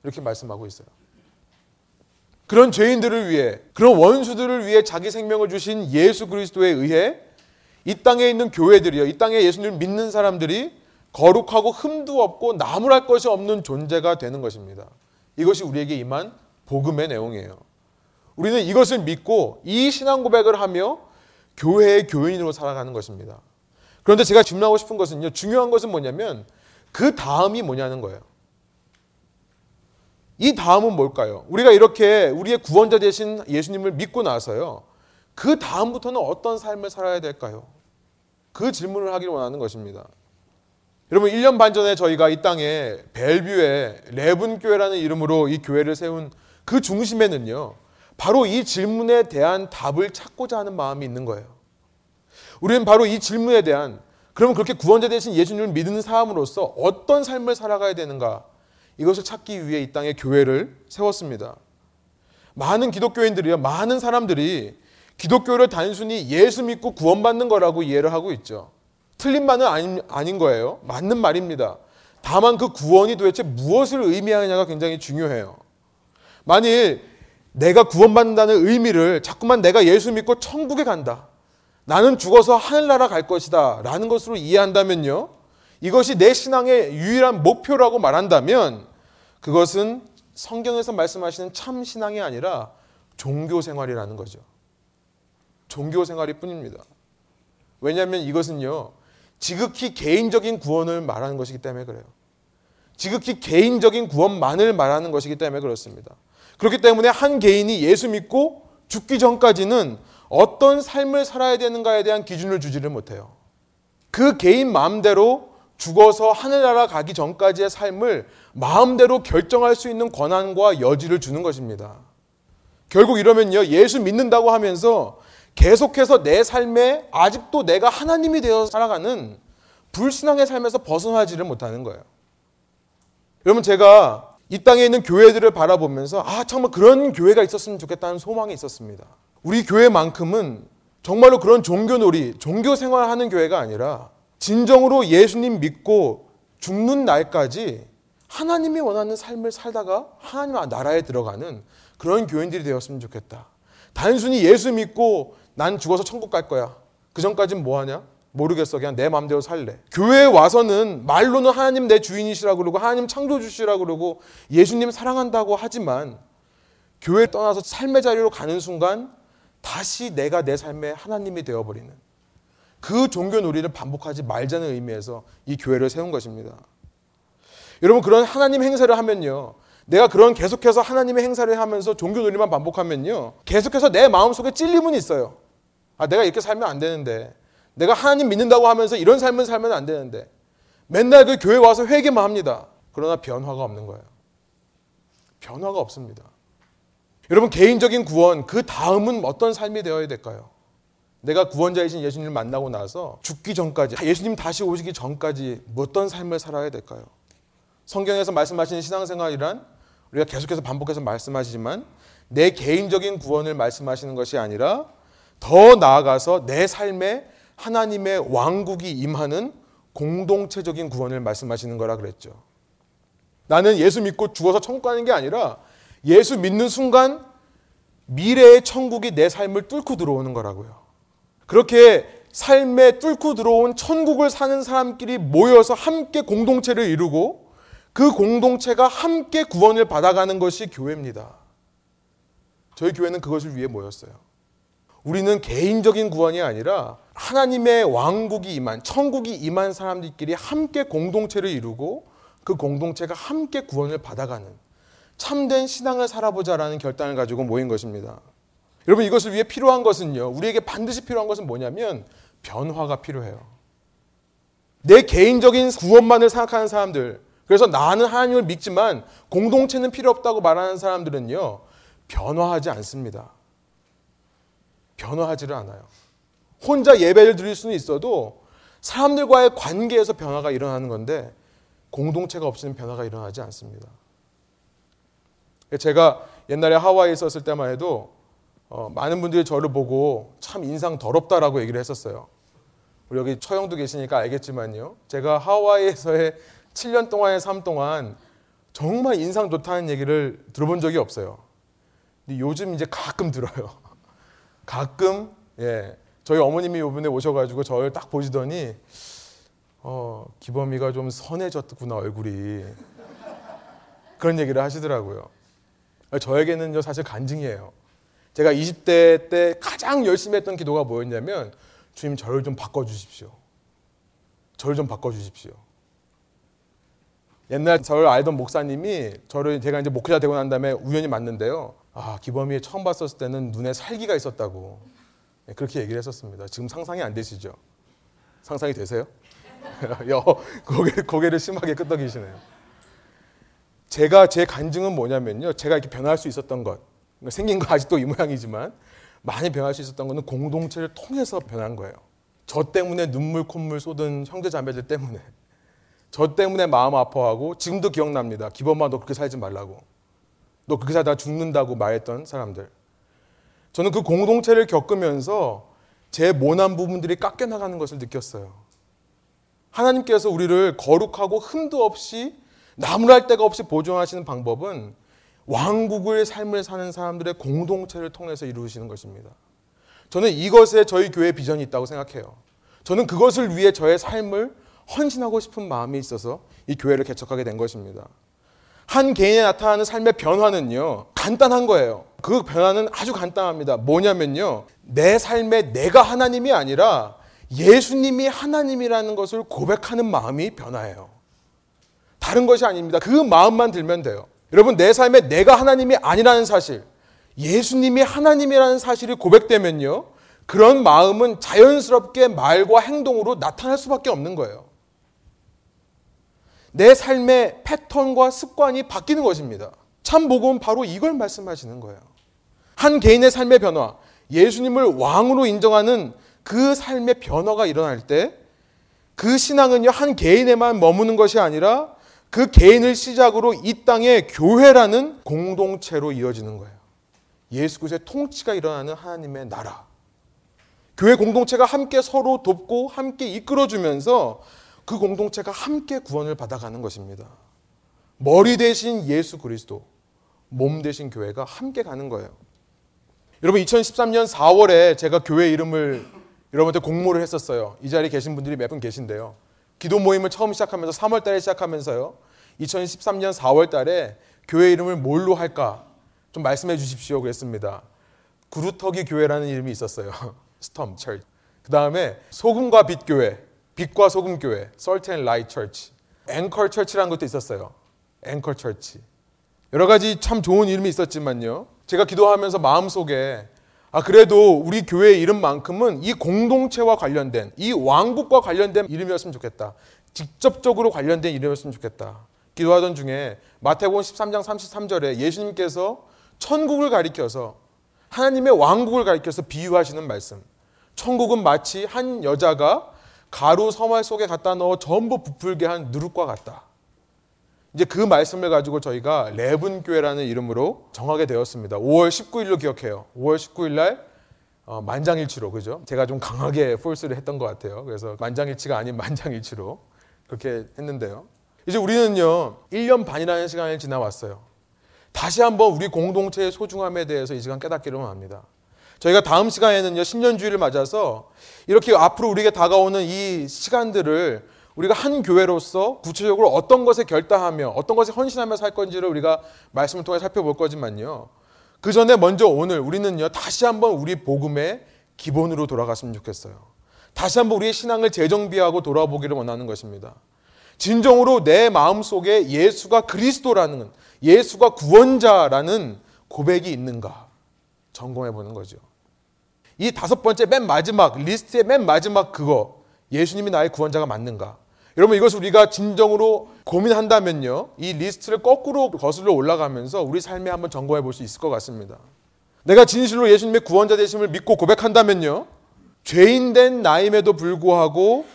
Speaker 1: 이렇게 말씀하고 있어요. 그런 죄인들을 위해, 그런 원수들을 위해 자기 생명을 주신 예수 그리스도에 의해 이 땅에 있는 교회들이요, 이 땅에 예수님을 믿는 사람들이 거룩하고 흠도 없고 나무랄 것이 없는 존재가 되는 것입니다. 이것이 우리에게 임한 복음의 내용이에요. 우리는 이것을 믿고 이 신앙 고백을 하며 교회의 교인으로 살아가는 것입니다. 그런데 제가 질문하고 싶은 것은요, 중요한 것은 뭐냐면 그 다음이 뭐냐는 거예요. 이 다음은 뭘까요? 우리가 이렇게 우리의 구원자 되신 예수님을 믿고 나서요. 그 다음부터는 어떤 삶을 살아야 될까요? 그 질문을 하기를 원하는 것입니다. 여러분 1년 반 전에 저희가 이 땅에 벨뷰에 레븐 교회라는 이름으로 이 교회를 세운 그 중심에는요. 바로 이 질문에 대한 답을 찾고자 하는 마음이 있는 거예요. 우리는 바로 이 질문에 대한 그러면 그렇게 구원자 되신 예수님을 믿는 사람으로서 어떤 삶을 살아가야 되는가 이것을 찾기 위해 이 땅에 교회를 세웠습니다. 많은 기독교인들이요, 많은 사람들이 기독교를 단순히 예수 믿고 구원받는 거라고 이해를 하고 있죠. 틀린 말은 아닌, 아닌 거예요. 맞는 말입니다. 다만 그 구원이 도대체 무엇을 의미하느냐가 굉장히 중요해요. 만일 내가 구원받는다는 의미를 자꾸만 내가 예수 믿고 천국에 간다. 나는 죽어서 하늘나라 갈 것이다. 라는 것으로 이해한다면요. 이것이 내 신앙의 유일한 목표라고 말한다면 그것은 성경에서 말씀하시는 참 신앙이 아니라 종교 생활이라는 거죠. 종교 생활일 뿐입니다. 왜냐하면 이것은요, 지극히 개인적인 구원을 말하는 것이기 때문에 그래요. 지극히 개인적인 구원만을 말하는 것이기 때문에 그렇습니다. 그렇기 때문에 한 개인이 예수 믿고 죽기 전까지는 어떤 삶을 살아야 되는가에 대한 기준을 주지를 못해요. 그 개인 마음대로 죽어서 하늘나라 가기 전까지의 삶을 마음대로 결정할 수 있는 권한과 여지를 주는 것입니다. 결국 이러면요, 예수 믿는다고 하면서 계속해서 내 삶에 아직도 내가 하나님이 되어 살아가는 불신앙의 삶에서 벗어나지를 못하는 거예요. 여러분, 제가 이 땅에 있는 교회들을 바라보면서 아, 정말 그런 교회가 있었으면 좋겠다는 소망이 있었습니다. 우리 교회만큼은 정말로 그런 종교놀이, 종교 생활하는 교회가 아니라 진정으로 예수님 믿고 죽는 날까지 하나님이 원하는 삶을 살다가 하나님 나라에 들어가는 그런 교인들이 되었으면 좋겠다. 단순히 예수 믿고 난 죽어서 천국 갈 거야. 그 전까진 뭐 하냐? 모르겠어. 그냥 내 마음대로 살래. 교회에 와서는 말로는 하나님 내 주인이시라고 그러고 하나님 창조주시라고 그러고 예수님 사랑한다고 하지만 교회 떠나서 삶의 자리로 가는 순간 다시 내가 내 삶의 하나님이 되어버리는 그 종교 놀이를 반복하지 말자는 의미에서 이 교회를 세운 것입니다. 여러분 그런 하나님 행사를 하면요. 내가 그런 계속해서 하나님의 행사를 하면서 종교 놀이만 반복하면요. 계속해서 내 마음속에 찔림은 있어요. 아, 내가 이렇게 살면 안 되는데. 내가 하나님 믿는다고 하면서 이런 삶을 살면 안 되는데. 맨날 그 교회 와서 회개만 합니다. 그러나 변화가 없는 거예요. 변화가 없습니다. 여러분, 개인적인 구원, 그 다음은 어떤 삶이 되어야 될까요? 내가 구원자이신 예수님을 만나고 나서 죽기 전까지, 예수님 다시 오시기 전까지 어떤 삶을 살아야 될까요? 성경에서 말씀하시는 신앙생활이란 우리가 계속해서 반복해서 말씀하시지만 내 개인적인 구원을 말씀하시는 것이 아니라 더 나아가서 내 삶에 하나님의 왕국이 임하는 공동체적인 구원을 말씀하시는 거라 그랬죠. 나는 예수 믿고 죽어서 천국 가는 게 아니라 예수 믿는 순간 미래의 천국이 내 삶을 뚫고 들어오는 거라고요. 그렇게 삶에 뚫고 들어온 천국을 사는 사람끼리 모여서 함께 공동체를 이루고 그 공동체가 함께 구원을 받아가는 것이 교회입니다. 저희 교회는 그것을 위해 모였어요. 우리는 개인적인 구원이 아니라 하나님의 왕국이 임한 천국이 임한 사람들끼리 함께 공동체를 이루고 그 공동체가 함께 구원을 받아가는 참된 신앙을 살아보자라는 결단을 가지고 모인 것입니다. 여러분 이것을 위해 필요한 것은요. 우리에게 반드시 필요한 것은 뭐냐면 변화가 필요해요. 내 개인적인 구원만을 생각하는 사람들, 그래서 나는 하나님을 믿지만 공동체는 필요 없다고 말하는 사람들은요. 변화하지 않습니다. 변화하지를 않아요. 혼자 예배를 드릴 수는 있어도 사람들과의 관계에서 변화가 일어나는 건데 공동체가 없이는 변화가 일어나지 않습니다. 제가 옛날에 하와이에 있었을 때만 해도 어, 많은 분들이 저를 보고 참 인상 더럽다라고 얘기를 했었어요. 우리 여기 처형도 계시니까 알겠지만요. 제가 하와이에서의 7년 동안의 삶 동안 정말 인상 좋다는 얘기를 들어본 적이 없어요. 근데 요즘 이제 가끔 들어요. 가끔 예 저희 어머님이 이번에 오셔가지고 저를 딱 보시더니 어 기범이가 좀 선해졌구나 얼굴이 그런 얘기를 하시더라고요. 저에게는 사실 간증이에요. 제가 20대 때 가장 열심히 했던 기도가 뭐였냐면 주님 저를 좀 바꿔 주십시오. 저를 좀 바꿔 주십시오. 옛날 저를 알던 목사님이 저를 제가 이제 목회자 되고 난 다음에 우연히 만는데요. 아, 기범이 처음 봤었을 때는 눈에 살기가 있었다고. 예, 그렇게 얘기를 했었습니다. 지금 상상이 안 되시죠? 상상이 되세요? 여, 고개, 고개를 심하게 끄덕이시네요. 제가 제 간증은 뭐냐면요. 제가 이렇게 변할 수 있었던 것. 생긴 거 아직도 이 모양이지만 많이 변할 수 있었던 것은 공동체를 통해서 변한 거예요. 저 때문에 눈물 콧물 쏟은 형제 자매들 때문에 저 때문에 마음 아파하고 지금도 기억납니다. 기범아 너 그렇게 살지 말라고. 너 그렇게 살다 죽는다고 말했던 사람들. 저는 그 공동체를 겪으면서 제 모난 부분들이 깎여 나가는 것을 느꼈어요. 하나님께서 우리를 거룩하고 흠도 없이 나무랄 데가 없이 보존하시는 방법은 왕국의 삶을 사는 사람들의 공동체를 통해서 이루시는 것입니다. 저는 이것에 저희 교회 비전이 있다고 생각해요. 저는 그것을 위해 저의 삶을 헌신하고 싶은 마음이 있어서 이 교회를 개척하게 된 것입니다. 한 개인에 나타나는 삶의 변화는요, 간단한 거예요. 그 변화는 아주 간단합니다. 뭐냐면요, 내 삶에 내가 하나님이 아니라 예수님이 하나님이라는 것을 고백하는 마음이 변화해요. 다른 것이 아닙니다. 그 마음만 들면 돼요. 여러분, 내 삶에 내가 하나님이 아니라는 사실, 예수님이 하나님이라는 사실이 고백되면요, 그런 마음은 자연스럽게 말과 행동으로 나타날 수밖에 없는 거예요. 내 삶의 패턴과 습관이 바뀌는 것입니다. 참 복음은 바로 이걸 말씀하시는 거예요. 한 개인의 삶의 변화, 예수님을 왕으로 인정하는 그 삶의 변화가 일어날 때 그 신앙은요, 한 개인에만 머무는 것이 아니라 그 개인을 시작으로 이 땅의 교회라는 공동체로 이어지는 거예요. 예수 그리스도의 통치가 일어나는 하나님의 나라. 교회 공동체가 함께 서로 돕고 함께 이끌어주면서 그 공동체가 함께 구원을 받아가는 것입니다. 머리 대신 예수 그리스도, 몸 대신 교회가 함께 가는 거예요. 여러분 2013년 4월에 제가 교회 이름을 여러분한테 공모를 했었어요. 이 자리에 계신 분들이 몇 분 계신데요. 기도 모임을 처음 시작하면서 3월 달에 시작하면서요. 2013년 4월 달에 교회 이름을 뭘로 할까 좀 말씀해 주십시오 그랬습니다. 구루터기 교회라는 이름이 있었어요. 스톰 철. 그 다음에 소금과 빛 교회, 빛과 소금 교회, Salt and Light Church, 앵커 철치라는 것도 있었어요. 앵커 철치. 여러 가지 참 좋은 이름이 있었지만요. 제가 기도하면서 마음속에 아 그래도 우리 교회 이름만큼은 이 공동체와 관련된 이 왕국과 관련된 이름이었으면 좋겠다. 직접적으로 관련된 이름이었으면 좋겠다. 기도하던 중에 마태복음 13장 33절에 예수님께서 천국을 가리켜서 하나님의 왕국을 가리켜서 비유하시는 말씀. 천국은 마치 한 여자가 가루 서말 속에 갖다 넣어 전부 부풀게 한 누룩과 같다. 이제 그 말씀을 가지고 저희가 레분교회라는 이름으로 정하게 되었습니다. 5월 19일로 기억해요. 5월 19일 날 어, 만장일치로 그죠? 제가 좀 강하게 폴스를 했던 것 같아요. 그래서 만장일치가 아닌 만장일치로 그렇게 했는데요. 이제 우리는요 1년 반이라는 시간을 지나왔어요. 다시 한번 우리 공동체의 소중함에 대해서 이 시간 깨닫기로 합니다. 저희가 다음 시간에는요 신년주의를 맞아서 이렇게 앞으로 우리에게 다가오는 이 시간들을 우리가 한 교회로서 구체적으로 어떤 것에 결단하며 어떤 것에 헌신하며 살 건지를 우리가 말씀을 통해 살펴볼 거지만요. 그 전에 먼저 오늘 우리는요 다시 한번 우리 복음의 기본으로 돌아갔으면 좋겠어요. 다시 한번 우리의 신앙을 재정비하고 돌아보기를 원하는 것입니다. 진정으로 내 마음 속에 예수가 그리스도라는 예수가 구원자라는 고백이 있는가 점검해 보는 거죠. 이 다섯 번째 맨 마지막 리스트의 맨 마지막 그거 예수님이 나의 구원자가 맞는가? 여러분 이것을 우리가 진정으로 고민한다면요. 이 리스트를 거꾸로 거슬러 올라가면서 우리 삶에 한번 점검해 볼 수 있을 것 같습니다. 내가 진실로 예수님의 구원자 되심을 믿고 고백한다면요. 죄인 된 나임에도 불구하고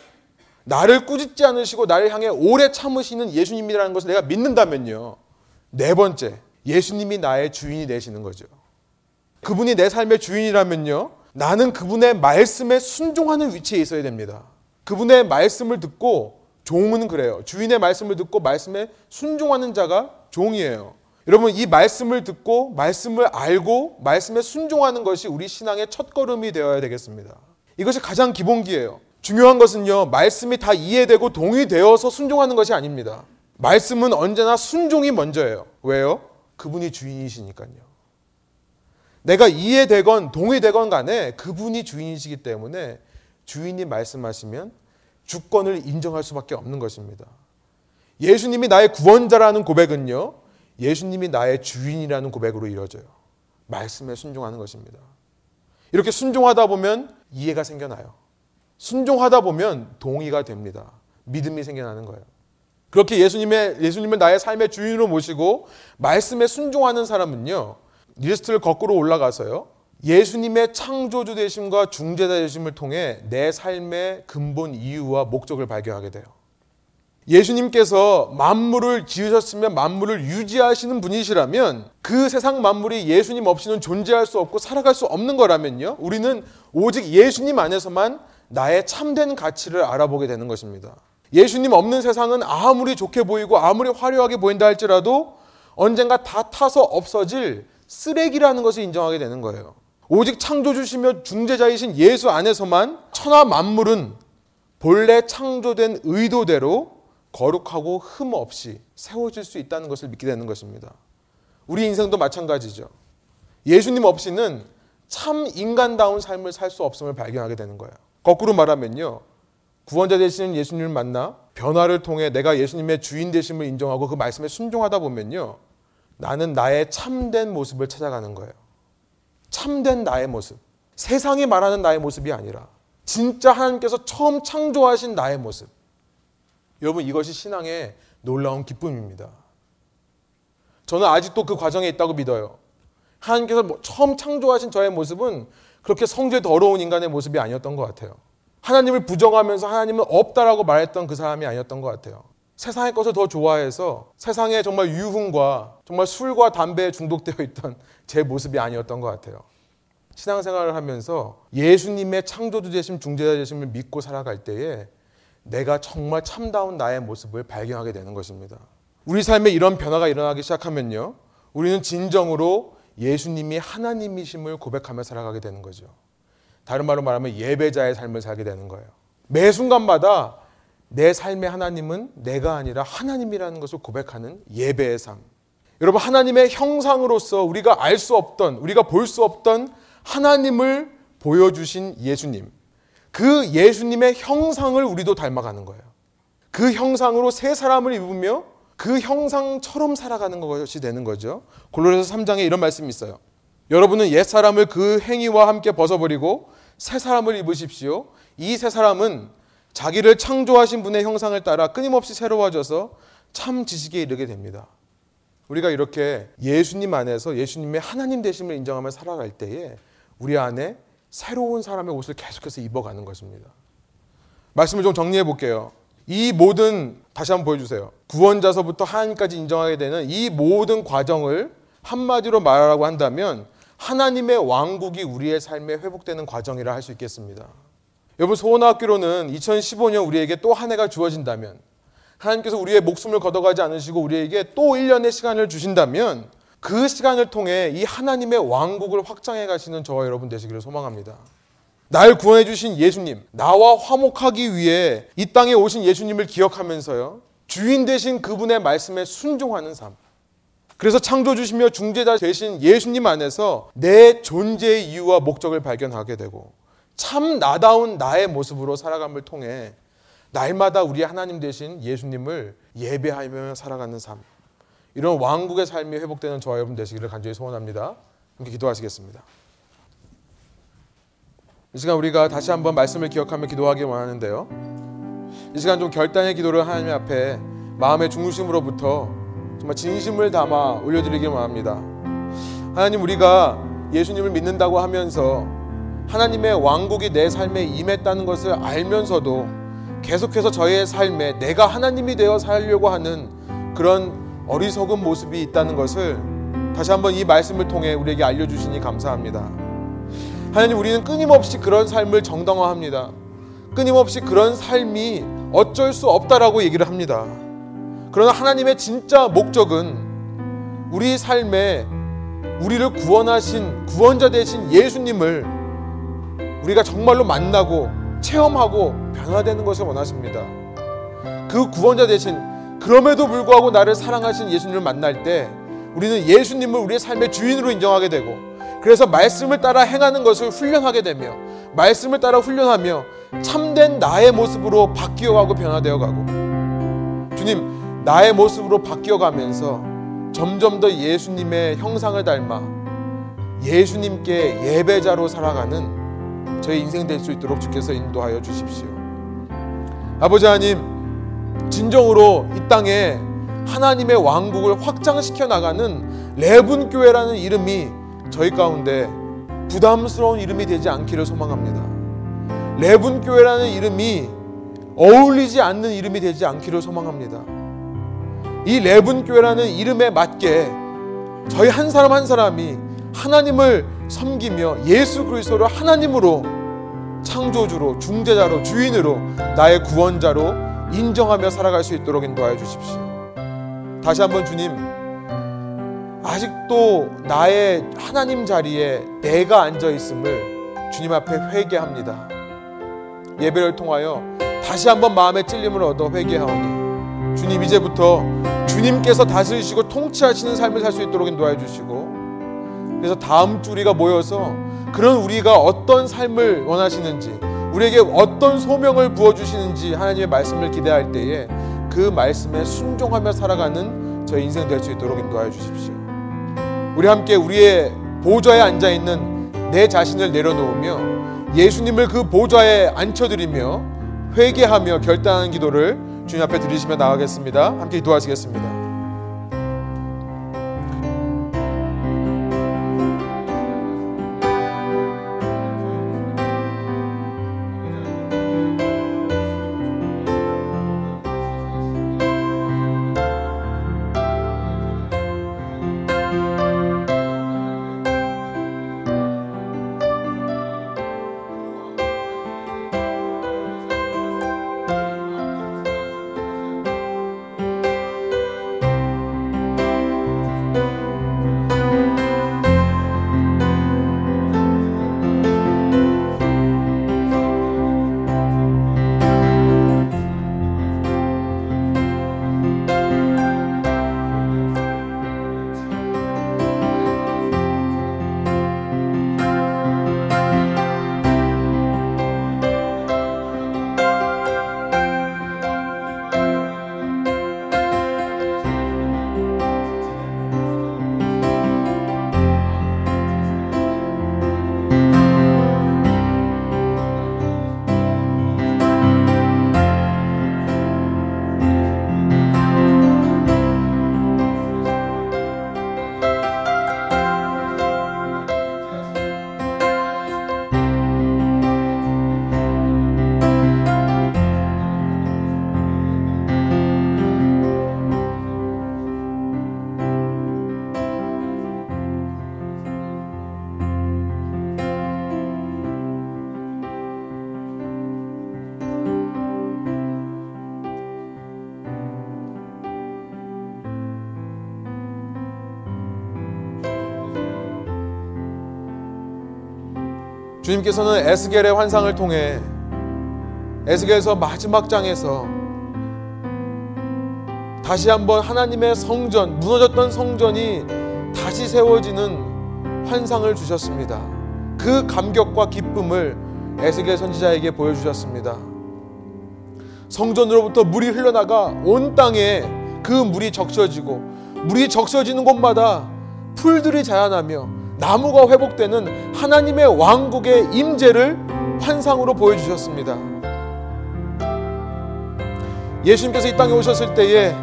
Speaker 1: 나를 꾸짖지 않으시고 나를 향해 오래 참으시는 예수님이라는 것을 내가 믿는다면요. 네 번째, 예수님이 나의 주인이 되시는 거죠. 그분이 내 삶의 주인이라면요. 나는 그분의 말씀에 순종하는 위치에 있어야 됩니다. 그분의 말씀을 듣고 종은 그래요. 주인의 말씀을 듣고 말씀에 순종하는 자가 종이에요. 여러분 이 말씀을 듣고 말씀을 알고 말씀에 순종하는 것이 우리 신앙의 첫걸음이 되어야 되겠습니다. 이것이 가장 기본기예요. 중요한 것은요. 말씀이 다 이해되고 동의되어서 순종하는 것이 아닙니다. 말씀은 언제나 순종이 먼저예요. 왜요? 그분이 주인이시니까요. 내가 이해되건 동의되건 간에 그분이 주인이시기 때문에 주인이 말씀하시면 주권을 인정할 수밖에 없는 것입니다. 예수님이 나의 구원자라는 고백은요, 예수님이 나의 주인이라는 고백으로 이루어져요. 말씀에 순종하는 것입니다. 이렇게 순종하다 보면 이해가 생겨나요. 순종하다 보면 동의가 됩니다. 믿음이 생겨나는 거예요. 그렇게 예수님의 예수님을 나의 삶의 주인으로 모시고 말씀에 순종하는 사람은요. 리스트를 거꾸로 올라가서요. 예수님의 창조주 되심과 중재자 되심을 통해 내 삶의 근본 이유와 목적을 발견하게 돼요. 예수님께서 만물을 지으셨으면 만물을 유지하시는 분이시라면 그 세상 만물이 예수님 없이는 존재할 수 없고 살아갈 수 없는 거라면요. 우리는 오직 예수님 안에서만 나의 참된 가치를 알아보게 되는 것입니다. 예수님 없는 세상은 아무리 좋게 보이고 아무리 화려하게 보인다 할지라도 언젠가 다 타서 없어질 쓰레기라는 것을 인정하게 되는 거예요. 오직 창조주시며 중재자이신 예수 안에서만 천하 만물은 본래 창조된 의도대로 거룩하고 흠 없이 세워질 수 있다는 것을 믿게 되는 것입니다. 우리 인생도 마찬가지죠. 예수님 없이는 참 인간다운 삶을 살 수 없음을 발견하게 되는 거예요. 거꾸로 말하면요. 구원자 되시는 예수님을 만나 변화를 통해 내가 예수님의 주인 되심을 인정하고 그 말씀에 순종하다 보면요. 나는 나의 참된 모습을 찾아가는 거예요. 참된 나의 모습. 세상이 말하는 나의 모습이 아니라 진짜 하나님께서 처음 창조하신 나의 모습. 여러분 이것이 신앙의 놀라운 기쁨입니다. 저는 아직도 그 과정에 있다고 믿어요. 하나님께서 뭐 처음 창조하신 저의 모습은 그렇게 성질 더러운 인간의 모습이 아니었던 것 같아요. 하나님을 부정하면서 하나님은 없다라고 말했던 그 사람이 아니었던 것 같아요. 세상의 것을 더 좋아해서 세상에 정말 유흥과 정말 술과 담배에 중독되어 있던 제 모습이 아니었던 것 같아요. 신앙생활을 하면서 예수님의 창조주 되심 중재자 되심을 믿고 살아갈 때에 내가 정말 참다운 나의 모습을 발견하게 되는 것입니다. 우리 삶에 이런 변화가 일어나기 시작하면요. 우리는 진정으로 예수님이 하나님이심을 고백하며 살아가게 되는 거죠. 다른 말로 말하면 예배자의 삶을 살게 되는 거예요. 매 순간마다 내 삶의 하나님은 내가 아니라 하나님이라는 것을 고백하는 예배의 삶. 여러분, 하나님의 형상으로서 우리가 알 수 없던, 우리가 볼 수 없던 하나님을 보여주신 예수님. 그 예수님의 형상을 우리도 닮아가는 거예요. 그 형상으로 새 사람을 입으며 그 형상처럼 살아가는 것이 되는 거죠. 골로새서 3장에 이런 말씀이 있어요. 여러분은 옛 사람을 그 행위와 함께 벗어버리고 새 사람을 입으십시오. 이 새 사람은 자기를 창조하신 분의 형상을 따라 끊임없이 새로워져서 참 지식에 이르게 됩니다. 우리가 이렇게 예수님 안에서 예수님의 하나님 되심을 인정하며 살아갈 때에 우리 안에 새로운 사람의 옷을 계속해서 입어가는 것입니다. 말씀을 좀 정리해 볼게요. 이 모든 다시 한번 보여주세요. 구원자서부터 하나님까지 인정하게 되는 이 모든 과정을 한마디로 말하라고 한다면 하나님의 왕국이 우리의 삶에 회복되는 과정이라 할 수 있겠습니다. 여러분 소원학교로는 2015년 우리에게 또 한 해가 주어진다면 하나님께서 우리의 목숨을 걷어가지 않으시고 우리에게 또 1년의 시간을 주신다면 그 시간을 통해 이 하나님의 왕국을 확장해 가시는 저와 여러분 되시기를 소망합니다. 날 구원해 주신 예수님, 나와 화목하기 위해 이 땅에 오신 예수님을 기억하면서요. 주인 되신 그분의 말씀에 순종하는 삶. 그래서 창조 주시며 중재자 되신 예수님 안에서 내 존재의 이유와 목적을 발견하게 되고 참 나다운 나의 모습으로 살아감을 통해 날마다 우리 하나님 되신 예수님을 예배하며 살아가는 삶. 이런 왕국의 삶이 회복되는 저와 여러분 되시기를 간절히 소원합니다. 함께 기도하시겠습니다. 이 시간 우리가 다시 한번 말씀을 기억하며 기도하기 원하는데요. 이 시간 좀 결단의 기도를 하나님 앞에 마음의 중심으로부터 정말 진심을 담아 올려드리길 원합니다. 하나님 우리가 예수님을 믿는다고 하면서 하나님의 왕국이 내 삶에 임했다는 것을 알면서도 계속해서 저의 삶에 내가 하나님이 되어 살려고 하는 그런 어리석은 모습이 있다는 것을 다시 한번 이 말씀을 통해 우리에게 알려주시니 감사합니다. 하나님, 우리는 끊임없이 그런 삶을 정당화합니다. 끊임없이 그런 삶이 어쩔 수 없다라고 얘기를 합니다. 그러나 하나님의 진짜 목적은 우리 삶에 우리를 구원하신 구원자 되신 예수님을 우리가 정말로 만나고 체험하고 변화되는 것을 원하십니다. 그 구원자 되신 그럼에도 불구하고 나를 사랑하신 예수님을 만날 때 우리는 예수님을 우리의 삶의 주인으로 인정하게 되고 그래서 말씀을 따라 행하는 것을 훈련하게 되며 말씀을 따라 훈련하며 참된 나의 모습으로 바뀌어 가고 변화되어 가고 주님 나의 모습으로 바뀌어 가면서 점점 더 예수님의 형상을 닮아 예수님께 예배자로 살아가는 저희 인생 될 수 있도록 주께서 인도하여 주십시오. 아버지 하나님, 진정으로 이 땅에 하나님의 왕국을 확장시켜 나가는 레분 교회라는 이름이 저희 가운데 부담스러운 이름이 되지 않기를 소망합니다. 레분 교회라는 이름이 어울리지 않는 이름이 되지 않기를 소망합니다. 이 레분 교회라는 이름에 맞게 저희 한 사람 한 사람이 하나님을 섬기며 예수 그리스도를 하나님으로 창조주로 중재자로 주인으로 나의 구원자로 인정하며 살아갈 수 있도록 인도하여 주십시오. 다시 한번 주님 아직도 나의 하나님 자리에 내가 앉아 있음을 주님 앞에 회개합니다. 예배를 통하여 다시 한번 마음의 찔림을 얻어 회개하오니 주님 이제부터 주님께서 다스리시고 통치하시는 삶을 살 수 있도록 인도하여 주시고 그래서 다음 주 우리가 모여서 그런 우리가 어떤 삶을 원하시는지 우리에게 어떤 소명을 부어 주시는지 하나님의 말씀을 기대할 때에 그 말씀에 순종하며 살아가는 저희 인생 될 수 있도록 인도하여 주십시오. 우리 함께 우리의 보좌에 앉아 있는 내 자신을 내려놓으며 예수님을 그 보좌에 앉혀드리며 회개하며 결단하는 기도를 주님 앞에 드리시며 나가겠습니다. 함께 기도하시겠습니다. 주님께서는 에스겔의 환상을 통해 에스겔서 마지막 장에서 다시 한번 하나님의 성전, 무너졌던 성전이 다시 세워지는 환상을 주셨습니다. 그 감격과 기쁨을 에스겔 선지자에게 보여주셨습니다. 성전으로부터 물이 흘러나가 온 땅에 그 물이 적셔지고 물이 적셔지는 곳마다 풀들이 자라나며 나무가 회복되는 하나님의 왕국의 임재를 환상으로 보여주셨습니다. 예수님께서 이 땅에 오셨을 때에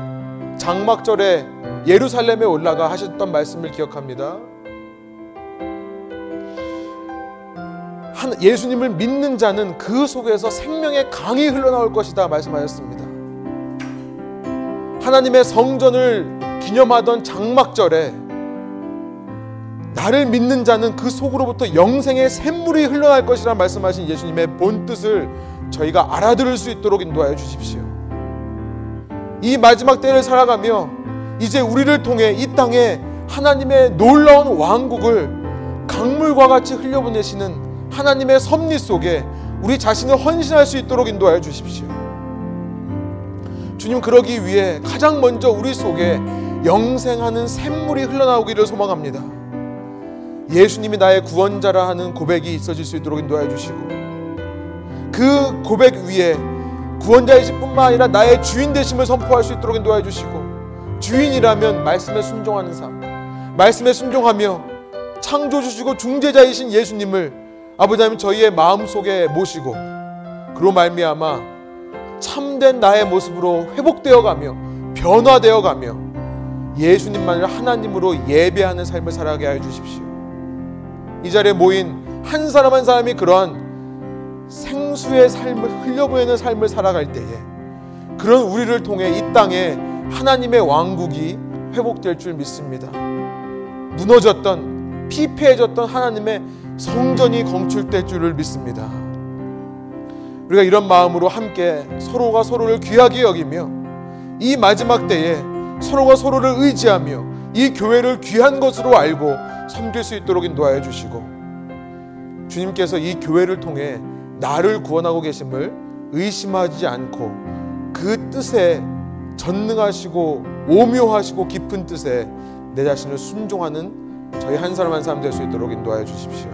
Speaker 1: 장막절에 예루살렘에 올라가 하셨던 말씀을 기억합니다. 예수님을 믿는 자는 그 속에서 생명의 강이 흘러나올 것이다 말씀하셨습니다. 하나님의 성전을 기념하던 장막절에 나를 믿는 자는 그 속으로부터 영생의 샘물이 흘러날 것이라 말씀하신 예수님의 본 뜻을 저희가 알아들을 수 있도록 인도하여 주십시오. 이 마지막 때를 살아가며 이제 우리를 통해 이 땅에 하나님의 놀라운 왕국을 강물과 같이 흘려보내시는 하나님의 섭리 속에 우리 자신을 헌신할 수 있도록 인도하여 주십시오. 주님 그러기 위해 가장 먼저 우리 속에 영생하는 샘물이 흘러나오기를 소망합니다. 예수님이 나의 구원자라 하는 고백이 있어질 수 있도록 인도해 주시고 그 고백 위에 구원자이실 뿐만 아니라 나의 주인 되심을 선포할 수 있도록 인도해 주시고 주인이라면 말씀에 순종하는 삶 말씀에 순종하며 창조주시고 중재자이신 예수님을 아버지 하나님 저희의 마음속에 모시고 그로 말미암아 참된 나의 모습으로 회복되어 가며 변화되어 가며 예수님만을 하나님으로 예배하는 삶을 살아가게 하여 주십시오. 이 자리에 모인 한 사람 한 사람이 그러한 생수의 삶을 흘려보내는 삶을 살아갈 때에 그런 우리를 통해 이 땅에 하나님의 왕국이 회복될 줄 믿습니다. 무너졌던 피폐해졌던 하나님의 성전이 건축될 줄을 믿습니다. 우리가 이런 마음으로 함께 서로가 서로를 귀하게 여기며 이 마지막 때에 서로가 서로를 의지하며 이 교회를 귀한 것으로 알고 섬길 수 있도록 인도하여 주시고 주님께서 이 교회를 통해 나를 구원하고 계심을 의심하지 않고 그 뜻에 전능하시고 오묘하시고 깊은 뜻에 내 자신을 순종하는 저희 한 사람 한 사람 될 수 있도록 인도하여 주십시오.